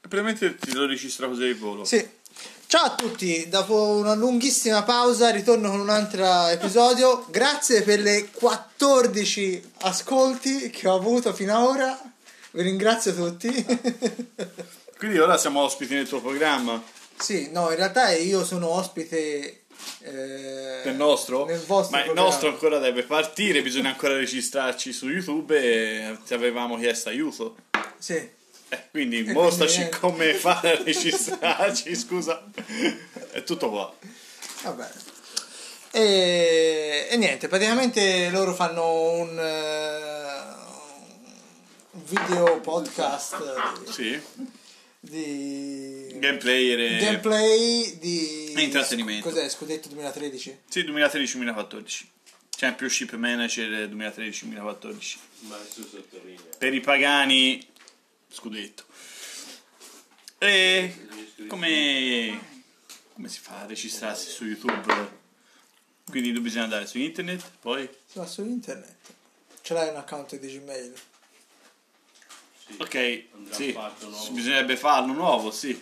Probabilmente il titolo registra così di volo. Sì. Ciao a tutti, dopo una lunghissima pausa ritorno con un altro episodio. Grazie per le 14 ascolti che ho avuto fino ad ora. Vi ringrazio tutti. Quindi ora siamo ospiti nel tuo programma. sì, no, in realtà io sono ospite eh, Nel nostro? Nel vostro Ma il programma. nostro ancora deve partire, bisogna ancora registrarci su YouTube e ti avevamo chiesto aiuto. Sì. Eh, quindi mostraci come fare a registrarci, scusa. È tutto qua. Va bene. E, e niente, praticamente loro fanno un, un video podcast Sì. di Gameplay e... gameplay di E intrattenimento. Cos'è? Scudetto 2013? Sì, 2013-2014. Championship Manager 2013-2014. Ma su sottolinea. Per i pagani, scudetto. E come, come si fa a registrarsi su YouTube? Quindi bisogna andare su internet, poi... Si va su internet. Ce l'hai un account di Gmail? Sì. Ok, sì, bisognerebbe farlo nuovo, sì.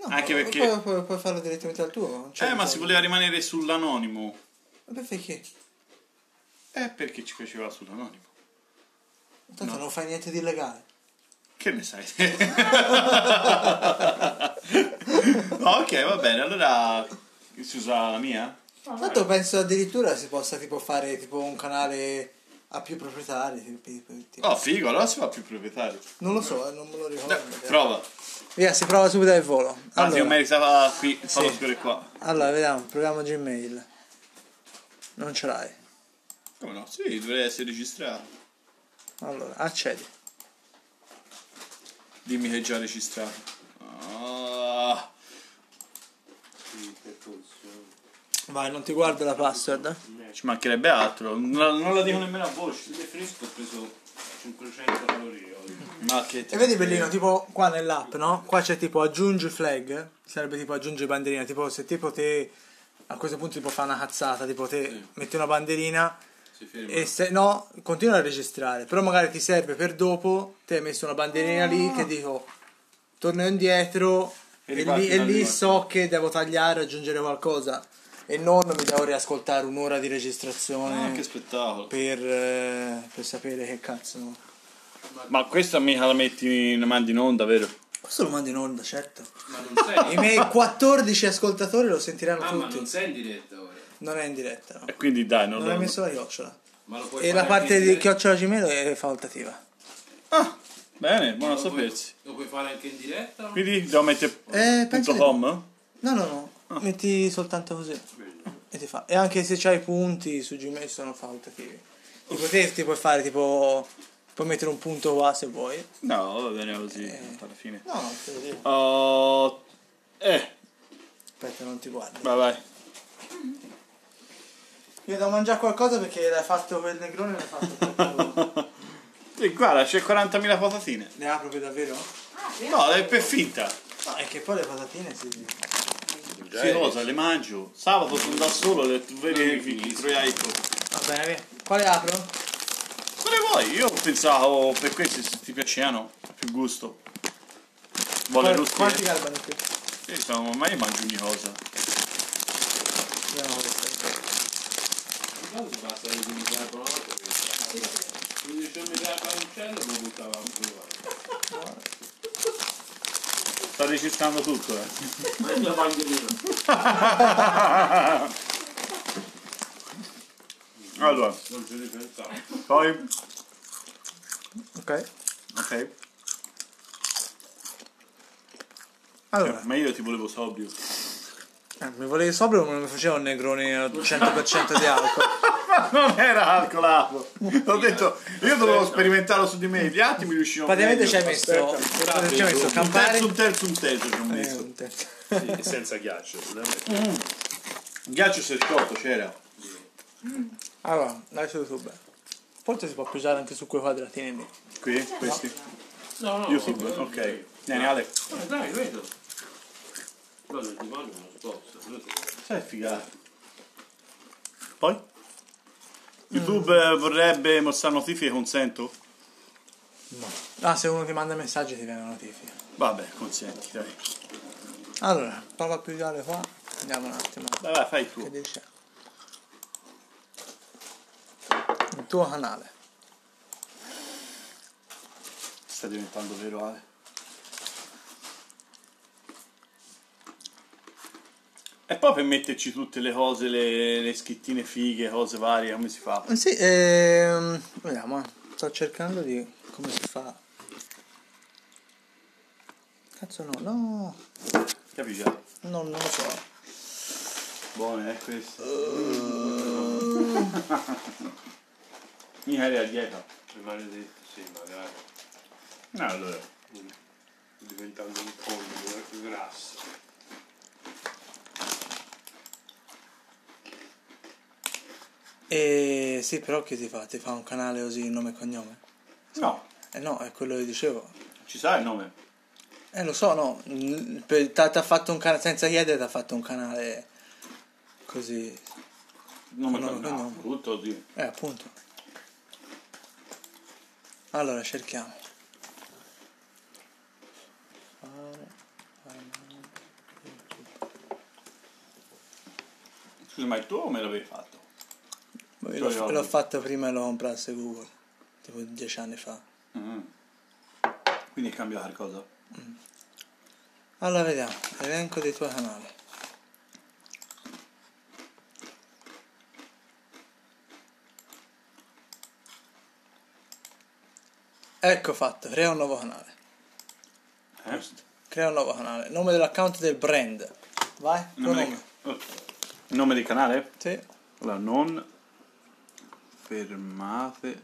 No, Anche perché- Puoi, puoi- puoi farlo direttamente al tuo. non c'è Eh, ma si voleva rimanere sull'anonimo. Ma perché? Eh, perché ci piaceva sull'anonimo. Tanto No. non fai niente di illegale. Che ne sai? no, ok, va bene, allora si usa la mia? Tanto penso addirittura si possa tipo fare tipo un canale a più proprietari. tipo- tipo- Oh, figo, allora si fa più proprietario. Non lo so, eh, non me lo ricordo. Eh, prova. Via, si prova subito al volo. Anzi, Allora, io meritava qui, fallo Sì. scrivere qua. allora, vediamo, proviamo Gmail. Non ce l'hai. Come no? Sì, dovrei essere registrato. Allora, accedi. Dimmi che è già registrato. Ah, Sì. Vai, non ti guarda la password? ci mancherebbe altro. Non, non la dico nemmeno a voce. Il fresco ho preso 500 calorie oggi. Ma che E vedi bellino, tipo qua nell'app, no? Qua c'è tipo aggiungi flag, sarebbe tipo aggiungi banderina, tipo se tipo te a questo punto tipo fa una cazzata, tipo te metti una banderina. E se no continua a registrare, però magari ti serve per dopo, te hai messo una bandierina lì che dico torno indietro E e, lì, e lì so che devo tagliare, aggiungere qualcosa e non mi devo riascoltare un'ora di registrazione Ah, che spettacolo. per, eh, per sapere che cazzo. Ma questa mica la metti, la mandi in onda, vero? Questo lo mando in onda, certo. Ma non sei. I miei 14 ascoltatori lo sentiranno Ah, ma tutti. non sei in diretta ora. Non è in diretta, no. E quindi dai, non, Non lo... hai messo la chiocciola. Ma lo puoi E la parte di chiocciola Gmail è facoltativa. Ah, bene, buono a puoi- sapersi. Lo puoi fare anche in diretta? Quindi devo mettere Eh, punto di- .com? No, no, no. Ah. Metti soltanto così. E ti fa. E anche se c'hai punti su Gmail sono facoltativi. Tipo te ti puoi fare tipo. Puoi mettere un punto qua se vuoi. No, va bene così, alla fine. No, no, te lo dico. Oh, eh, Aspetta, non ti guardi. vai vai. Io devo mangiare qualcosa perché l'hai fatto quel negrone l'hai fatto. E guarda, c'è 40.000 patatine. Le apro per davvero? No, è per finta. No, è che poi le patatine si. Sì, cosa, le mangio. Sabato sono da solo, le tu vedi che il troiaico. Va bene, via. Quale apro? Quale vuoi? Io pensavo per questi se ti piacevano, più gusto. Vuole Quanti- Quanti rustiche? garbano qui? Sì, insomma, ma io mangio ogni cosa. Vediamo questa. Passa di 15 anni con l'altro. 15 anni da cancello lo buttavamo fuori. Sta registrando tutto, eh. Ma è la bandierina. Allora, Non ci ripensavo. poi, Ok. ok. Allora, Ma io ti volevo sobrio. eh, mi volevi sobrio ma non mi faceva un negrone al 100% di alcol. non era alcolato. Ho detto, io dovevo sperimentarlo su di me, gli altri mi riuscivano Praticamente ci hai messo, Aspetta. ci hai messo Un terzo, un terzo, un terzo ci ho Eh, messo. un terzo. Sì, senza ghiaccio, assolutamente. Il ghiaccio sercotto c'era. Allora, dai su YouTube. Forse si può usare anche su quei quadratini lì. Qui, questi. No, no. YouTube, ok. Vieni Ale. Eh, Dai, vedo. Però il divano non si possa. Sai figata. Poi? YouTube eh, vorrebbe mostrare notifiche, consento? Ah, se uno ti manda messaggi ti viene una notifica. Vabbè, consenti, dai. Allora, prova a pigiare qua. Andiamo un attimo. Vai, vai, fai Che tu. dice? Il tuo canale. Sta diventando vero, Ale. E poi per metterci tutte le cose, le, le scrittine fighe, cose varie, come si fa? Eh, Sì, ehm, vediamo. eh. Sto cercando di come si fa. Cazzo no, no, Capisci? no non lo so. Buone, eh, queste. Mica eri a dieta. Maledetto, sì, magari. No, allora. Diventando un pollo grasso. E sì, però che ti fa? Ti fa un canale così, nome e cognome? No, Eh no, è quello che dicevo. ci sa il nome? Eh lo so, no. Ti ha fatto un canale, senza chiedere, ti ha fatto un canale così. Nome, No, no, no, no. tutto sì. Eh, appunto. Allora, cerchiamo. Scusa, ma il tuo come l'avevi fatto? Io L'ho, l'ho fatto prima e lo comprasse Google, tipo dieci anni fa. Mm. Quindi cambia qualcosa? Allora, vediamo. Elenco dei tuoi canali. Ecco fatto, crea un nuovo canale. Eh? Crea un nuovo canale. Nome dell'account del brand. Vai, Nome, nome. del... oh. nome del canale? Sì. Allora, non fermate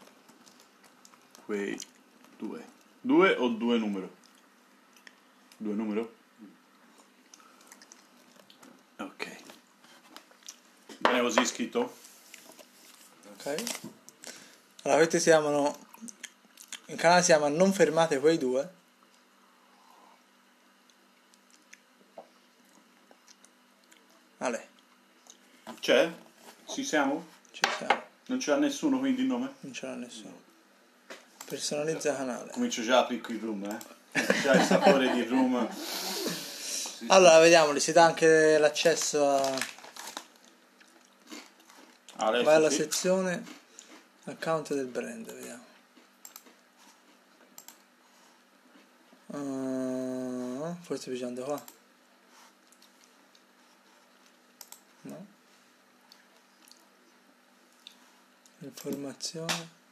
quei due. Due o due numero? Due numero? Ok. Bene così scritto? Ok. Allora, questi si chiamano. Il canale si chiama Non fermate quei due. Ale, C'è? Ci siamo? ci siamo. Non c'è nessuno quindi il nome? Non ce l'ha nessuno. Personalizza canale. Comincio già a picco il rum, eh? Già il sapore di rum. Allora, vediamoli, si dà anche l'accesso a. Adesso Vai alla sì. sezione account del brand, vediamo. Ah, forse bisogna andare qua. No. Informazione.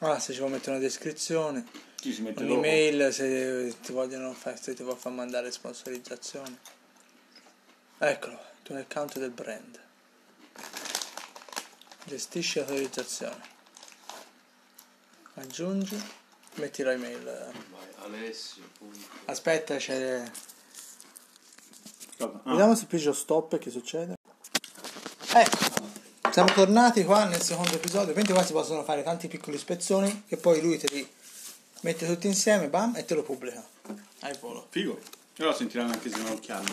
Ah, se ci vuoi mettere una descrizione, Ci si mette dopo. un'email se ti vogliono fare, se ti vuoi far mandare sponsorizzazione. Eccolo, il tuo account del brand. Gestisci l'autorizzazione. Aggiungi, metti la email. Vai, Alessio, punto. Aspetta, c'è. Vabbè, ah. Vediamo se pigio stop che succede. Ecco, siamo tornati qua nel secondo episodio. Quindi qua si possono fare tanti piccoli spezzoni che poi lui te li mette tutti insieme, bam, e te lo pubblica. Hai volo. Figo. E allora sentiranno anche se non occhiali.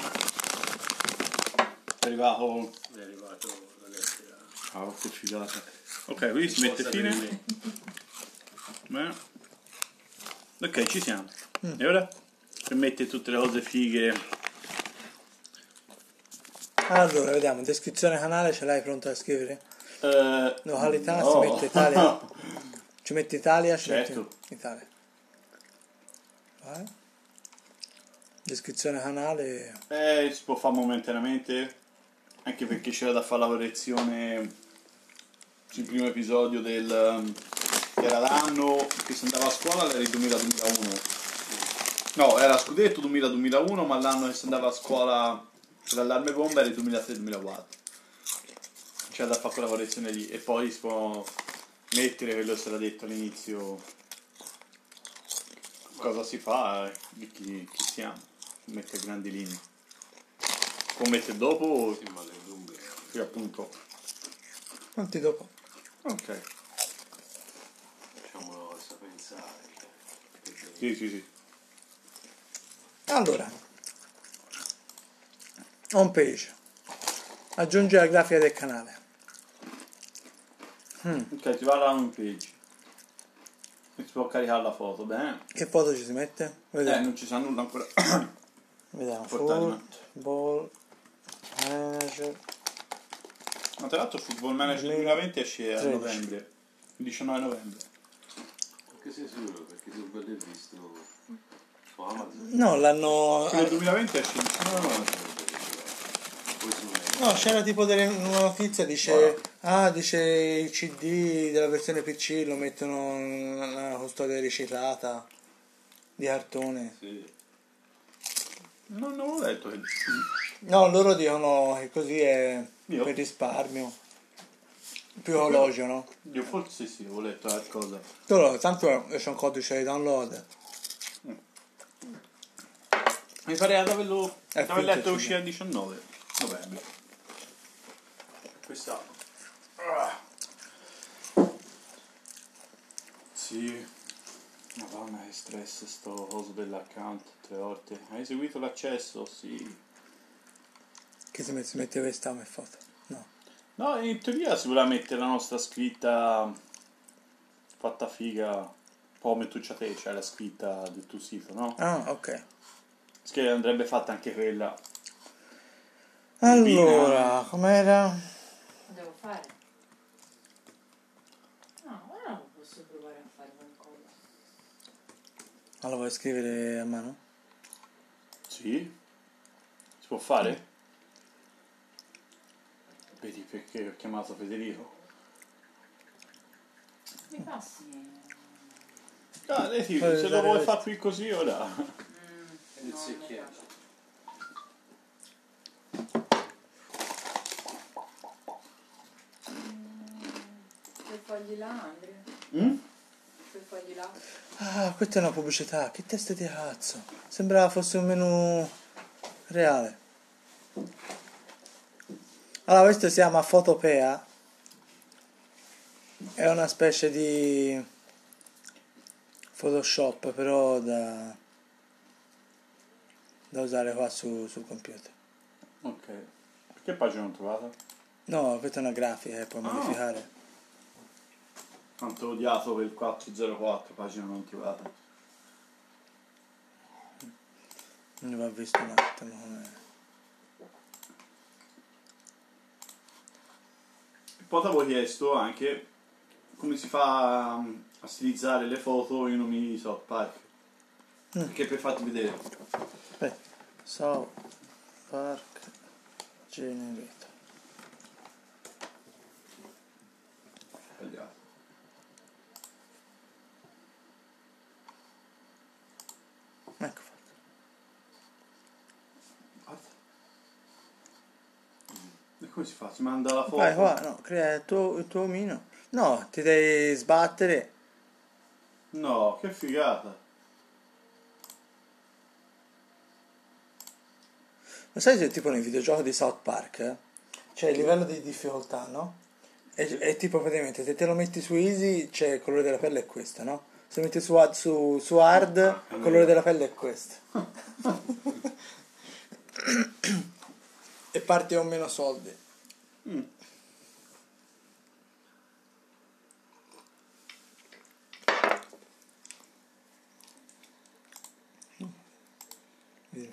È arrivato. È arrivato Alessio. Ah, che figata. Ok, qui si mette fine. Bene. Ok, ci siamo. E ora? Per mettere tutte le cose fighe. Allora, vediamo, descrizione canale ce l'hai pronto a scrivere? Eh, Località, no. si mette Italia. Ci metti Italia, ci Certo. metti Italia. Vai. Descrizione canale. Eh, si può fare momentaneamente. Anche perché c'era da fare la correzione sul primo episodio del. che era l'anno che si andava a scuola, era il 2000-2001. No, era scudetto 2000-2001, ma l'anno che si andava a scuola l'allarme bomba era il 2003-2004. C'era da fare quella correzione lì. E poi si può mettere quello che si era detto all'inizio. Cosa si fa, di chi, chi siamo. Mette grandi linee. Può mettere dopo, Sì, ma le lunghe. sì, appunto. Quanti dopo? Ok. Facciamo una cosa pensare. Perché- Sì, sì, sì. Allora. Home page. Aggiungi la grafica del canale. Ok, ti va alla home page. E si può caricare la foto, bene? Che foto ci si mette? Eh, Vediamo. non ci sa nulla ancora. Vediamo. Football Manager. Ma tra l'altro Football Manager 2020 esce a 13. novembre. Il 19 novembre. Perché sei sicuro? Perché se è visto su Amazon. No, l'hanno. Quello del 2020 esce il 19 novembre. No, c'era tipo delle, una notizia, dice, ah, dice il CD della versione PC lo mettono nella custodia riciclata di cartone. Sì. Non, l'ho letto. che- No, loro dicono che così è Io? per risparmio. Più ecologico, no? Io forse sì, ho letto qualcosa. Loro, tanto c'è un codice di download. Mi pare di averlo aver letto uscire il 19 novembre. Questa. Ah. Sì. Madonna che stress sto coso dell'account tre volte. Hai seguito l'accesso? Sì. Che si mette, questa come foto. No. No, in teoria si voleva mettere la nostra scritta fatta figa, un po' come tu c'è te, c'è la scritta del tuo sito, no? Ah, ok. Che andrebbe fatta anche quella. Allora, com'era? Devo fare? No, ora non posso provare a fare qualcosa. Allora, vuoi scrivere a mano? Sì? Si può fare? Vedi perché ho chiamato Federico? Mi passi? Ah, lei se lo vuoi fare qui così ora. Mm. Mm, Quei là, Andrea? Mm? Ah, questa è una pubblicità. Che testa di cazzo. Sembrava fosse un menù reale. Allora, questo si chiama Fotopea. È una specie di Photoshop, però da, da usare qua su, sul computer. Ok. Che pagina ho trovato? No, questa è una grafica che puoi Ah. modificare. Quanto odiato per il 404, pagina non trovata. Ne va visto un attimo com'è. E poi ti avevo chiesto anche come si fa um, a stilizzare le foto in di South Park. Mm. Perché per farti vedere. Aspetta. South Park Generator. Sbagliato. Ecco fatto. E come si fa? Si manda la foto? Vai qua, no, crea il tuo, il tuo omino. No, ti devi sbattere. No, che figata. Lo sai se tipo nei videogiochi di South Park eh, c'è il livello di difficoltà, no? E, e tipo praticamente se te lo metti su easy c'è il colore della pelle è questo, no? Se lo metti su, su, su hard il colore della pelle è questo. e parti con meno soldi.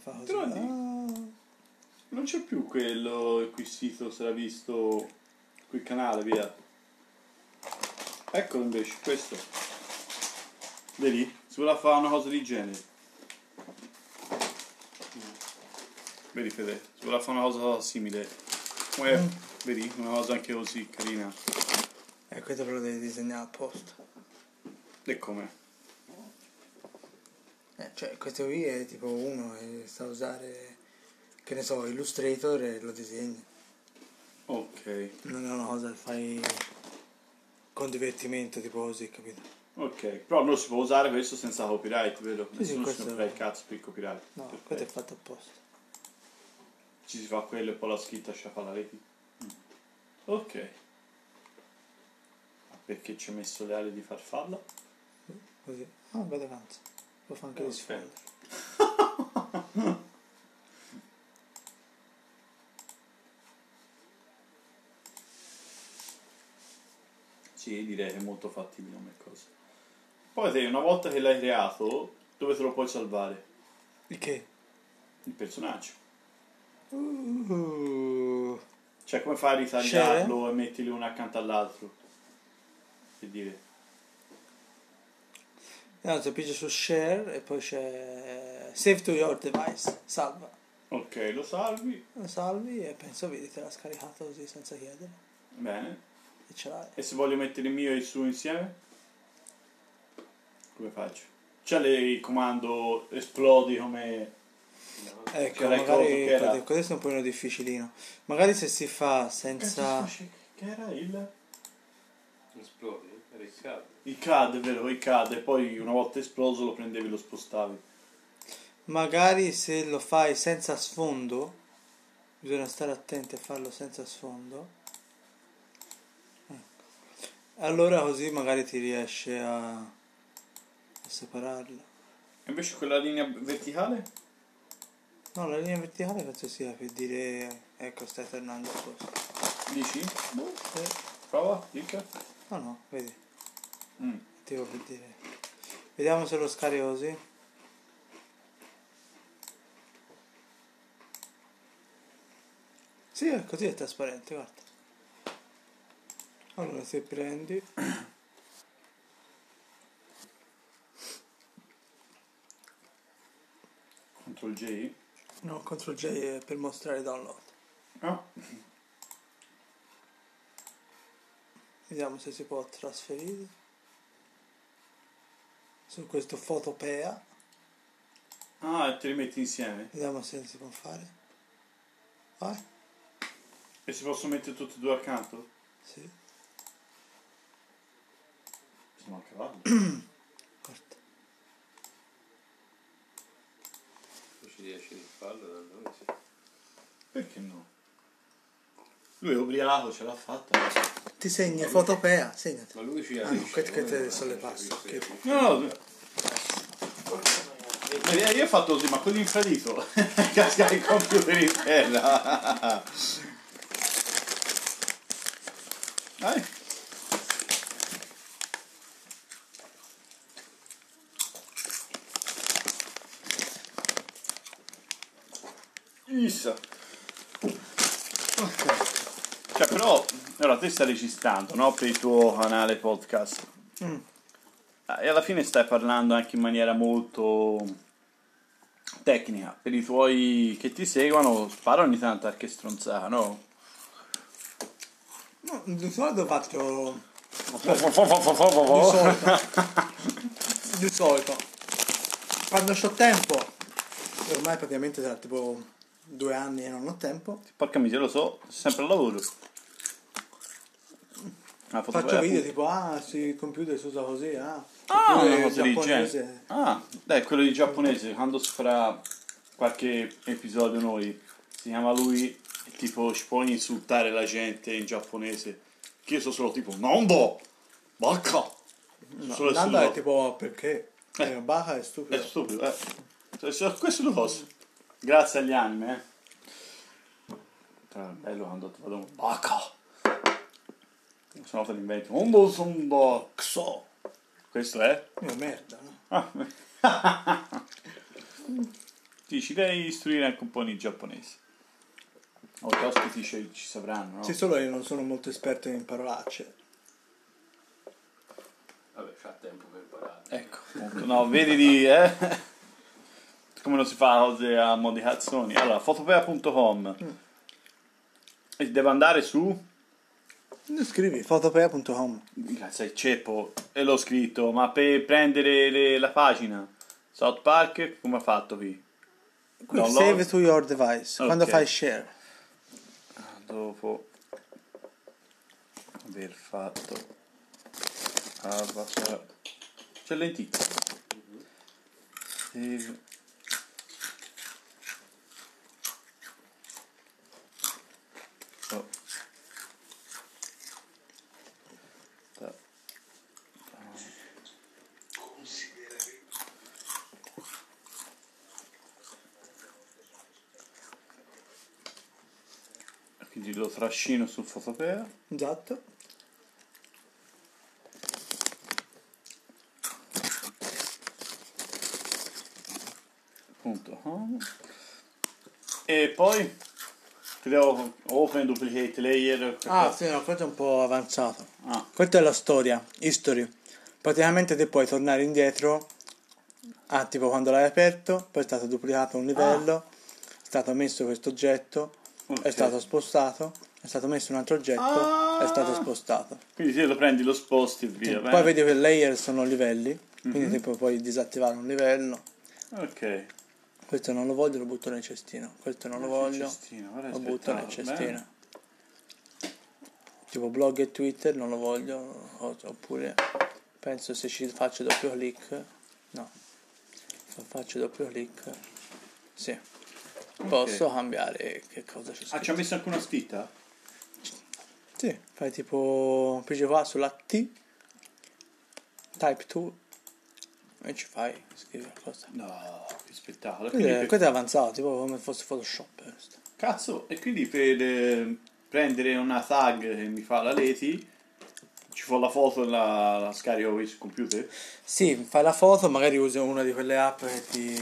Fa così. Però Ah. Non c'è più quello il cui sito sarà visto quel canale, via. Eccolo invece, questo. Vedi? Si voleva fare una cosa di genere. Vedi Fede? Si voleva fare una cosa simile. Come, Vedi? Una cosa anche così carina. E questo però lo devi disegnare apposta. E come? Eh, cioè, questo qui è tipo uno che sa usare, che ne so, Illustrator e lo disegni. Ok. Non è una cosa che fai con divertimento, tipo così, capito? Ok. Però non si può usare questo senza copyright, vero? Sì, sì, Nessuno si questo- può fare il cazzo per il copyright. No, Perfetto. questo è fatto apposta. Ci si fa quello e poi la scritta ci fa la reti. Ok. Ma Perché ci ho messo le ali di farfalla? Così. Ah, bella avanza. Lo fa anche di sfondo. Sì, direi che è molto fattibile come cosa. Poi te, una volta che l'hai creato, dove te lo puoi salvare? Il che? Il personaggio. Uh, Cioè, come fai a ritagliarlo e mettili uno accanto all'altro? Per dire. no, ti pigi su share e poi c'è save to your device, salva. Ok, lo salvi. Lo salvi e penso vedi te l'ha scaricato così senza chiedere Bene. e ce l'hai. E se voglio mettere il mio e il suo insieme? Come faccio? C'è il comando esplodi come... Ecco, magari era- questo è un po' difficilino. Magari se si fa senza... Che era il... Esplodi, era il cavo. Il CAD, è vero, il CAD. E poi una volta esploso lo prendevi e lo spostavi. Magari se lo fai senza sfondo, bisogna stare attenti a farlo senza sfondo. Ecco. Allora così magari ti riesce a, a separarla. E invece quella linea verticale? No, la linea verticale penso sia per dire ecco stai tornando a posto. Dici? Sì. Prova, clicca. No, no, vedi, Mm. ti devo per dire. Vediamo se lo scarico così. Sì, è così, è trasparente, guarda. Allora, se prendi... Ctrl J. No, CTRL J è per mostrare download. Ah. Vediamo se si può trasferire. Su questo Photopea. Ah, te li metti insieme. Vediamo se si può fare. Vai. E si possono mettere tutti e due accanto? Sì, Sono a cavallo. guarda. Se ci riesci farlo da noi, sì. Perché no? Lui è ubriaco, ce l'ha fatta. Ti segni Photopea, segnati. Ma lui ci Ah, no, che- che te come sono le non passo, ci riesce. No, no. Eh, Io ho fatto così, ma con l'infradito casca il computer in terra. Dai. Issa. Cioè, però, allora te stai registrando, no? Per il tuo canale podcast. Mm. Ah, E alla fine stai parlando anche in maniera molto tecnica. Per i tuoi che ti seguono, spara ogni tanto qualche stronzata, no? No, di solito faccio di solito. di solito. Quando ho tempo, ormai praticamente da tipo due anni e non ho tempo, Porca miseria, lo so, sempre al lavoro. Ah, faccio fotografia- video tipo ah sì, il computer si usa così, ah, Ah, una cosa del genere. Ah, dai, quello di giapponese, quando si farà qualche episodio noi, si chiama lui, e tipo ci puoi insultare la gente in giapponese. Che io so solo tipo, Nando! Bacca! No, Solo Nanda solo- è tipo perché? Eh. Eh, Baja è stupido. È stupido, eh. Cioè, queste due cose. Grazie agli anime, eh. Tra- bello quando ti vado Bacca! Se no te l'inventi. Ondo sondo xo. Questo è? Io merda, no? Ah. Sì, ci devi istruire anche un po' in giapponese. O gli ospiti ci, ci sapranno, no? Sì, solo io non sono molto esperto in parolacce. Vabbè, c'ha tempo per imparare. Ecco, appunto, no, vedi di... Eh? Come non si fa a mo' di cazzoni. Allora, fotopea.com E deve andare su... Scrivi fotopea.com. Grazie ceppo e l'ho scritto, ma per prendere le- la pagina South Park come ha fatto qui? Qui Download. save to your device. Quando Ok. fai share. dopo aver fatto Avatar c'è l'entità Save. so da, quindi lo trascino sul fotopea. Esatto. Punto. Com. e poi? Creo open duplicate layer. Ah, sì, no, questo è un po' avanzato. Ah, Questa è la storia, history. Praticamente te puoi tornare indietro a tipo quando l'hai aperto, poi è stato duplicato un livello, è stato messo questo oggetto, ok. è stato spostato, è stato messo un altro oggetto, è stato spostato. Quindi se lo prendi, lo sposti e Sì, via. Poi vedi che layer sono livelli, quindi Mhm. tipo puoi disattivare un livello. Ok. Questo non lo voglio, lo butto nel cestino. Questo non lo voglio, Cestino, lo butto nel cestino. Tipo blog e Twitter non lo voglio, oppure penso se ci faccio doppio clic, no, se faccio doppio clic, sì, posso cambiare che cosa c'è Ah, ci ha scritto. messo anche una scritta? Sì, fai tipo, pigi qua sulla T, type 2 e ci fai, scrivi qualcosa. No, che spettacolo. Questo quindi è, per- questo è avanzato, tipo come fosse Photoshop. questo. Cazzo, e quindi per eh, prendere una tag che mi fa la Leti, ci fa la foto e la, la scarico sul computer? Sì, fai la foto, magari usi una di quelle app che ti,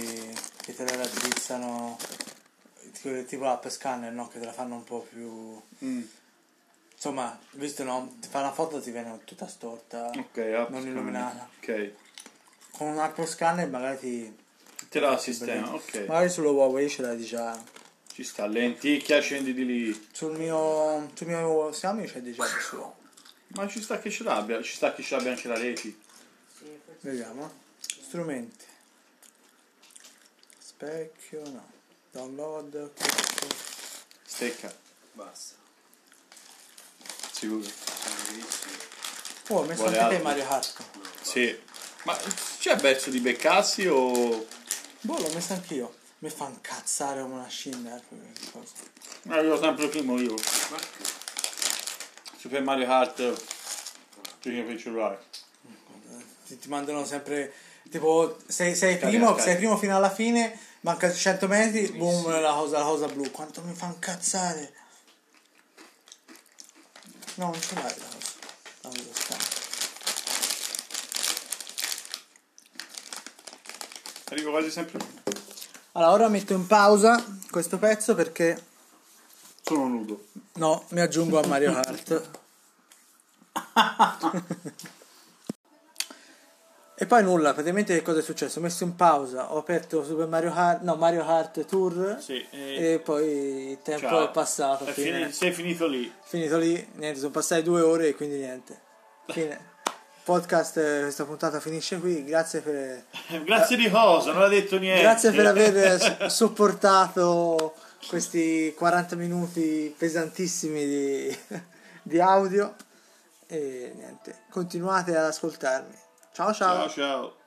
che te la raddrizzano, tipo- l'app scanner, no? Che te la fanno un po' più... Insomma, visto no, ti fa una foto ti viene tutta storta, Ok, app non illuminata. Ok, Con un app scanner magari ti... te la sistema, ok. Magari sulla Huawei ce l'hai di già. Ci sta, lenticchia, scendi di lì. Sul mio, sul mio Xiaomi c'è di già il suo. Ma ci sta che ce l'abbia, ci sta che ce l'abbia anche la Leti. Sì, questo Vediamo. Strumenti. Specchio, no. Download. questo. Stecca, Basta. sicuro. Oh, ho messo Vuole anche te altro? Mario Kart. Sì. Ma c'è verso di beccarsi o... Boh, l'ho messo anch'io. Mi fa incazzare come una scimmia. Ma io sempre primo io. Super Mario Kart prima per il cellulare. Ti, ti mandano sempre. Tipo, sei, sei primo, sei primo fino alla fine, manca 100 metri, boom, la cosa, la cosa blu. Quanto mi fa incazzare. No, non ce l'hai la cosa. La cosa strana. Arrivo quasi sempre. Allora, ora metto in pausa questo pezzo perché. Sono nudo. No, mi aggiungo a Mario Kart. e poi nulla, praticamente che cosa è successo? Ho messo in pausa, ho aperto Super Mario Kart, no, Mario Kart Tour Sì. e- e poi il tempo Ciao. è passato. È fine. fini- sei finito lì. Finito lì, niente, sono passate due ore e quindi niente. Fine. Podcast, eh, questa puntata finisce qui, grazie per... Grazie di cosa? Non ha detto niente. Grazie per aver s- sopportato questi 40 minuti pesantissimi di, di audio e niente, continuate ad ascoltarmi. Ciao ciao. Ciao ciao.